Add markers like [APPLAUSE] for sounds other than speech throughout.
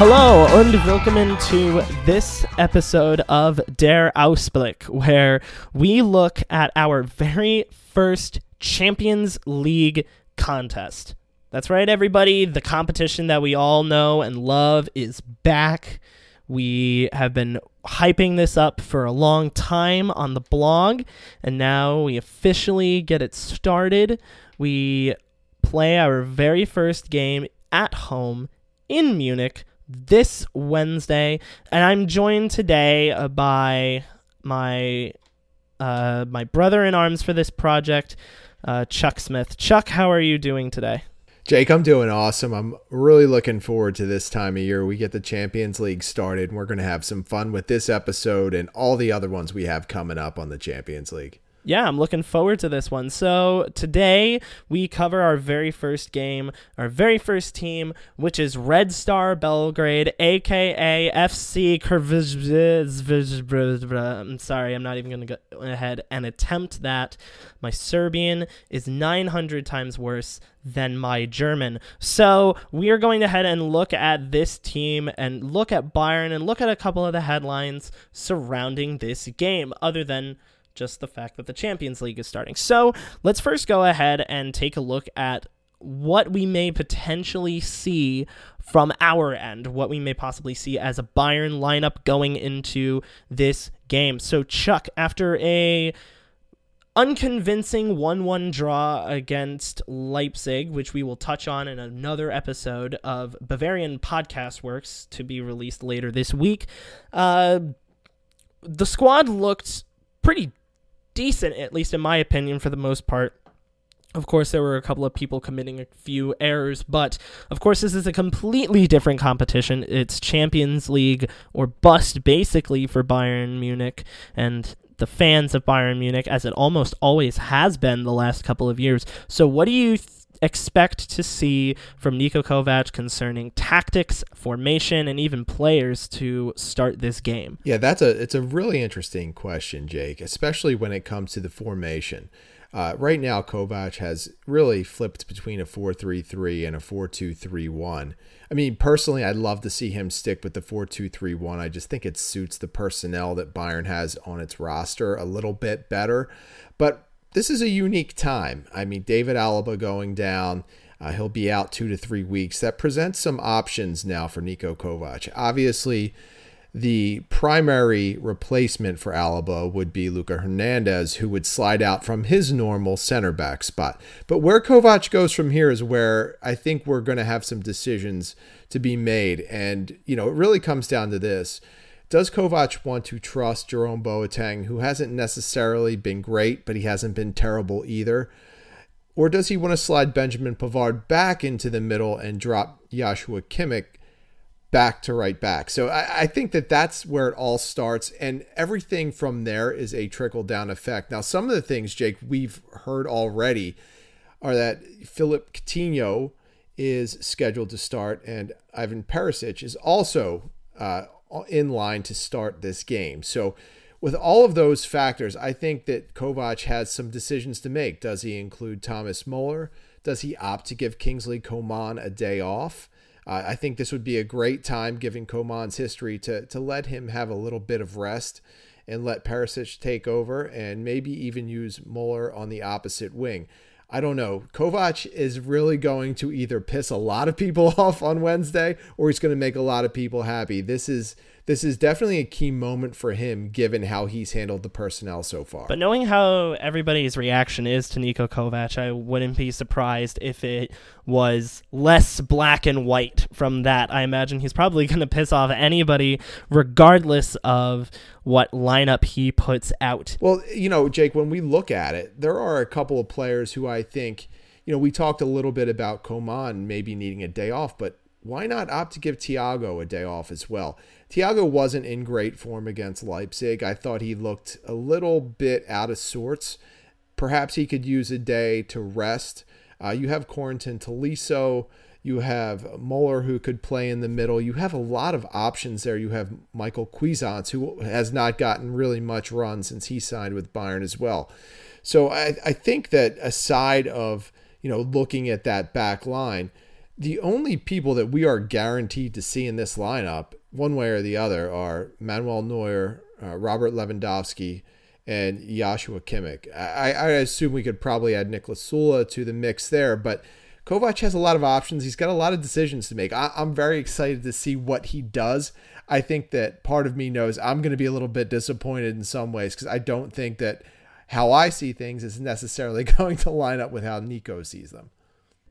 Hello and welcome to this episode of Der Ausblick, where we look at our very first Champions League contest. That's right, everybody. The competition that we all know and love is back. We have been hyping this up for a long time on the blog, and now we officially get it started. We play our very first game at home in Munich this Wednesday, and I'm joined today uh, by my uh, my brother in arms for this project, uh, Chuck Smith. Chuck, how are you doing today? Jake, I'm doing awesome. I'm really looking forward to this time of year. We get the Champions League started, and we're going to have some fun with this episode and all the other ones we have coming up on the Champions League yeah, I'm looking forward to this one. So, today we cover our very first game, our very first team, which is Red Star Belgrade, aka FC I'm sorry, I'm not even going to go ahead and attempt that. My Serbian is 900 times worse than my German. So, we are going to head and look at this team and look at Bayern and look at a couple of the headlines surrounding this game, other than just the fact that the Champions League is starting. So let's first go ahead and take a look at what we may potentially see from our end, what we may possibly see as a Bayern lineup going into this game. So, Chuck, after a unconvincing 1-1 draw against Leipzig, which we will touch on in another episode of Bavarian Podcast Works to be released later this week. Uh, the squad looked pretty decent, at least in my opinion, for the most part. Of course, there were a couple of people committing a few errors, but of course, this is a completely different competition. It's Champions League or bust, basically, for Bayern Munich and the fans of Bayern Munich, as it almost always has been the last couple of years. So, what do you expect to see from Niko Kovac concerning tactics, formation, and even players to start this game? Yeah, that's a it's a really interesting question, Jake, especially when it comes to the formation. Uh, right now, Kovac has really flipped between a 4 3 3 and a 4 2 3 1. I mean, personally, I'd love to see him stick with the 4 2 3 1. I just think it suits the personnel that Bayern has on its roster a little bit better. But this is a unique time. I mean, David Alaba going down. Uh, he'll be out two to three weeks. That presents some options now for Niko Kovac. Obviously, the primary replacement for Alaba would be Lucas Hernandez, who would slide out from his normal center back spot. But where Kovac goes from here is where I think we're going to have some decisions to be made. And, you know, it really comes down to this. Does Kovac want to trust Jerome Boateng, who hasn't necessarily been great, but he hasn't been terrible either? Or does he want to slide Benjamin Pavard back into the middle and drop Joshua Kimmich back to right back? So I, I think that that's where it all starts. And everything from there is a trickle down effect. Now, some of the things, Jake, we've heard already are that Philippe Coutinho is scheduled to start and Ivan Perisic is also uh, in line to start this game. So, with all of those factors, I think that Kovac has some decisions to make. Does he include Thomas Muller? Does he opt to give Kingsley Coman a day off? Uh, I think this would be a great time, given Coman's history, to, to let him have a little bit of rest and let Perisic take over and maybe even use Muller on the opposite wing. I don't know. Kovac is really going to either piss a lot of people [LAUGHS] off on Wednesday or he's going to make a lot of people happy. This is this is definitely a key moment for him given how he's handled the personnel so far. But knowing how everybody's reaction is to Niko Kovac, I wouldn't be surprised if it was less black and white from that. I imagine he's probably [LAUGHS] going to piss off anybody regardless of what lineup he puts out. Well, you know, Jake, when we look at it, there are a couple of players who I think, you know, we talked a little bit about Coman maybe needing a day off, but why not opt to give Thiago a day off as well? Thiago wasn't in great form against Leipzig. I thought he looked a little bit out of sorts. Perhaps he could use a day to rest. Uh, you have Corentin Tolisso. You have Muller who could play in the middle. You have a lot of options there. You have Michael Cuisance who has not gotten really much run since he signed with Bayern as well. So I, I think that aside of you know looking at that back line, the only people that we are guaranteed to see in this lineup, one way or the other, are Manuel Neuer, uh, Robert Lewandowski, and Joshua Kimmich. I, I assume we could probably add Niklas Süle to the mix there, but Kovac has a lot of options. He's got a lot of decisions to make. I, I'm very excited to see what he does. I think that part of me knows I'm going to be a little bit disappointed in some ways because I don't think that how I see things is necessarily [LAUGHS] going to line up with how Niko sees them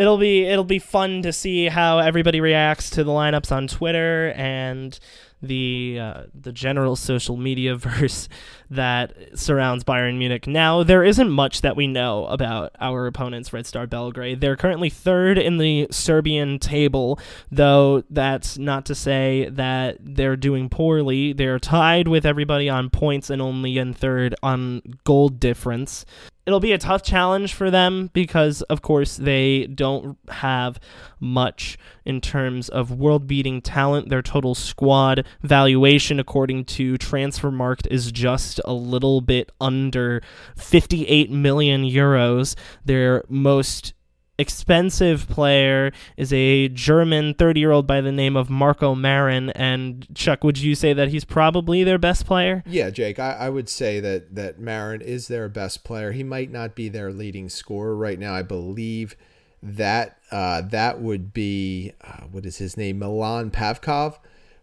it'll be it'll be fun to see how everybody reacts to the lineups on Twitter and the uh, the general social media [LAUGHS] verse that surrounds Bayern Munich. Now, there isn't much that we know about our opponents, Red Star Belgrade. They're currently third in the Serbian table, though that's not to say that they're doing poorly. They're tied with everybody on points and only in third on goal difference it'll be a tough challenge for them because of course they don't have much in terms of world beating talent. Their total squad valuation according to transfermarkt is just a little bit under 58 million euros. Their most expensive player is a German 30 year old by the name of Marko Marin. And Chuck, would you say that he's probably their best player? Yeah, Jake, I, I would say that, that Marin is their best player. He might not be their leading scorer right now. I believe that uh, that would be, uh, what is his name? Milan Pavkov.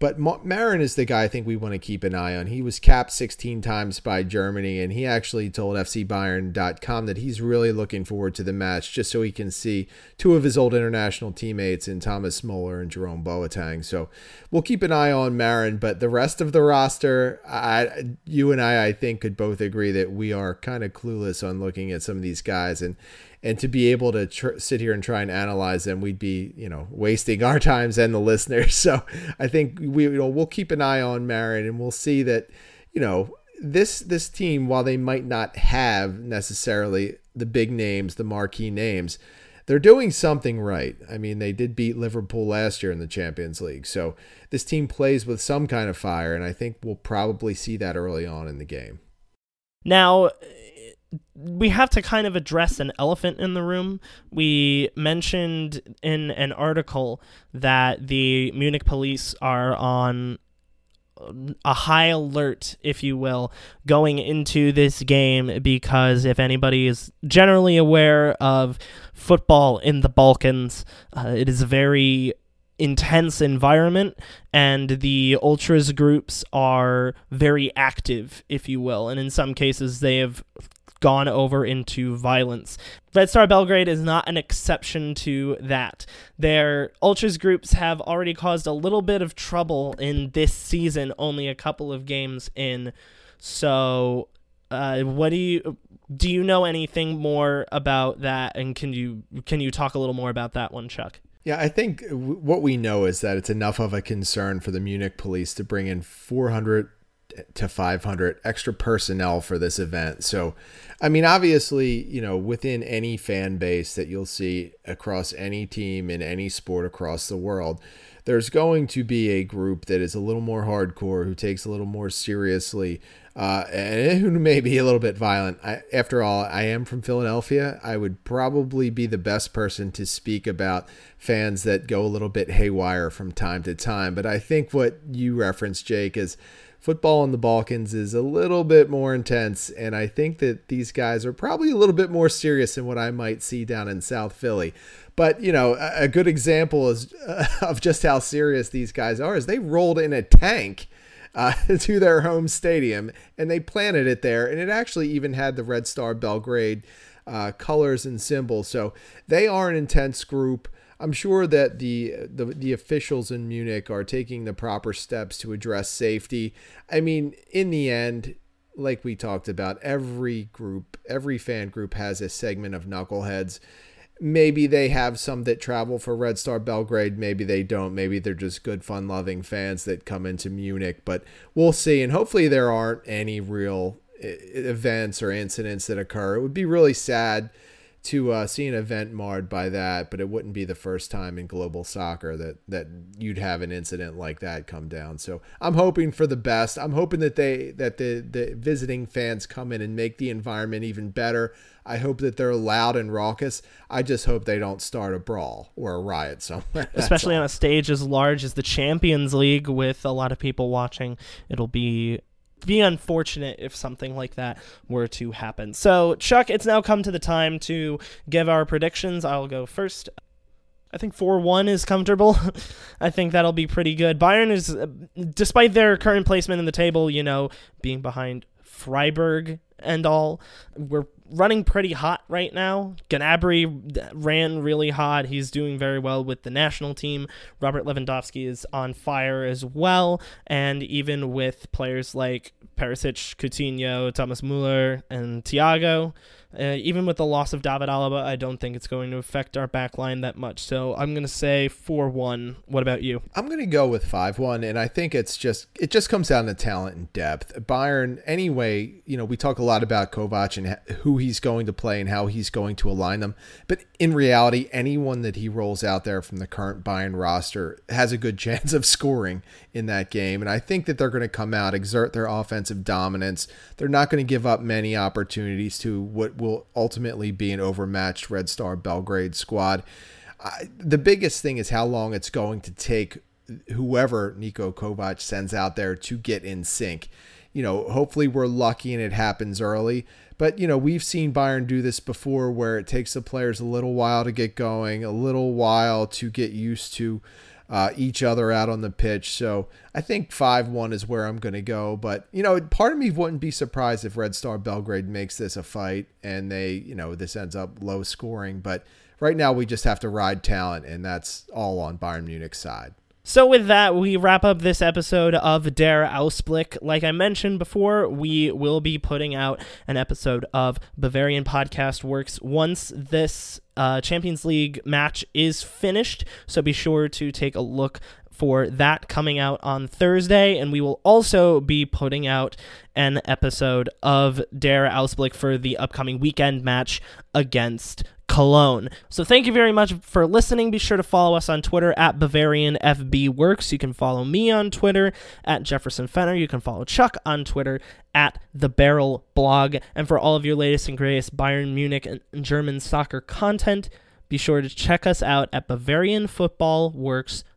But Marin is the guy I think we want to keep an eye on. He was capped 16 times by Germany, and he actually told FCBayern.com that he's really looking forward to the match just so he can see two of his old international teammates in Thomas Muller and Jerome Boateng. So we'll keep an eye on Marin, but the rest of the roster, I, you and I, I think, could both agree that we are kind of clueless on looking at some of these guys. And and to be able to tr- sit here and try and analyze them, we'd be, you know, wasting [LAUGHS] our times and the listeners. So I think we, you know, we'll keep an eye on Marin and we'll see that, you know, this this team, while they might not have necessarily the big names, the marquee names, they're doing something right. I mean, they did beat Liverpool last year in the Champions League. So this team plays with some kind of fire, and I think we'll probably see that early on in the game. Now, we have to kind of address an elephant in the room. We mentioned in an article that the Munich police are on a high alert, if you will, going into this game because if anybody is generally aware of football in the Balkans, uh, it is a very intense environment and the ultras groups are very active if you will and in some cases they have gone over into violence. Red Star Belgrade is not an exception to that. Their ultras groups have already caused a little bit of trouble in this season, only a couple of games in. So, uh, what do you do? You know anything more about that? And can you can you talk a little more about that one, Chuck? Yeah, I think w- what we know is that it's enough of a concern for the Munich police to bring in 400 to 500 extra personnel for this event. So, I mean, obviously, you know, within any fan base that you'll see across any team in any sport across the world, there's going to be a group that is a little more hardcore, who takes a little more seriously, uh, and who may be a little bit violent. I, after all, I am from Philadelphia. I would probably be the best person to speak about fans that go a little bit haywire from time to time. But I think what you referenced, Jake, is football in the Balkans is a little bit more intense, and I think that these guys are probably a little bit more serious than what I might see down in South Philly. But you know, a, good example is uh, [LAUGHS] of just how serious these guys are is they rolled in a tank. Uh, [LAUGHS] to their home stadium, and they planted it there, and it actually even had the Red Star Belgrade uh, colors and symbols. So they are an intense group. I'm sure that the, the the officials in Munich are taking the proper steps to address safety. I mean, in the end, like we talked about, every group, every fan group has a segment of knuckleheads. Maybe they have some that travel for Red Star Belgrade. Maybe they don't. Maybe they're just good, fun loving fans that come into Munich. But we'll see. And hopefully, there aren't any real eh, events or incidents that occur. It would be really sad to uh, see an event marred by that, but it wouldn't be the first time in global soccer that that you'd have an incident like that come down. So I'm hoping for the best. I'm hoping that they that the the visiting fans come in and make the environment even better. I hope that they're loud and raucous. I just hope they don't start a brawl or a riot somewhere. [LAUGHS] Especially on a stage as large as the Champions League with a lot of people watching. It'll be be unfortunate if something like that were to happen. So, Chuck, it's now come to the time to give our predictions. I'll go first. I think 4 1 is comfortable. [LAUGHS] I think that'll be pretty good. Bayern is, uh, despite their current placement in the table, you know, being behind Freiburg and all, we're running pretty hot right now. Gnabry ran really hot. He's doing very well with the national team. Robert Lewandowski is on fire as well. And even with players like Perisic, Coutinho, Thomas Muller, and Thiago, uh, even with the loss of David Alaba, I don't think it's going to affect our back line that much. So I'm going to say 4 1. What about you? I'm going to go with 5 1. And I think it's just, it just comes down to talent and depth. Bayern, anyway, you know, we talk a lot about Kovac and who he's going to play and how he's going to align them. But in reality, anyone that he rolls out there from the current Bayern roster has a good [LAUGHS] chance of scoring in that game. And I think that they're going to come out, exert their offensive dominance. They're not going to give up many opportunities to what will ultimately be an overmatched Red Star Belgrade squad. I, the biggest thing is how long it's going to take whoever Niko Kovac sends out there to get in sync. You know, hopefully we're lucky and it happens early. But, you know, we've seen Bayern do this before where it takes the players a little while to get going, a little while to get used to uh, each other out on the pitch. So I think 5 1 is where I'm going to go. But, you know, part of me wouldn't be surprised if Red Star Belgrade makes this a fight and they, you know, this ends up low scoring. But right now we just have to ride talent, and that's all on Bayern Munich's side. So, with that, we wrap up this episode of Der Ausblick. Like I mentioned before, we will be putting out an episode of Bavarian Podcast Works once this uh, Champions League match is finished. So, be sure to take a look for that coming out on Thursday. And we will also be putting out an episode of Der Ausblick for the upcoming weekend match against Cologne. So thank you very much for listening. Be sure to follow us on Twitter at Bavarian FB Works. You can follow me on Twitter at Jefferson Fenner. You can follow Chuck on Twitter at the Barrel Blog. And for all of your latest and greatest Bayern Munich and German soccer content, be sure to check us out at BavarianFootballWorks.com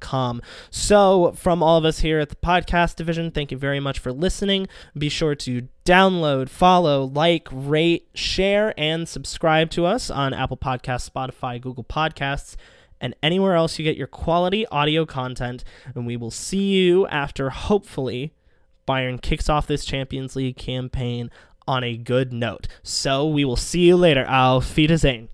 com. So, from all of us here at the podcast division, thank you very much for listening. Be sure to download, follow, like, rate, share, and subscribe to us on Apple Podcasts, Spotify, Google Podcasts, and anywhere else you get your quality audio content. And we will see you after hopefully Bayern kicks off this Champions League campaign on a good note. So, we will see you later. Auf Wiedersehen.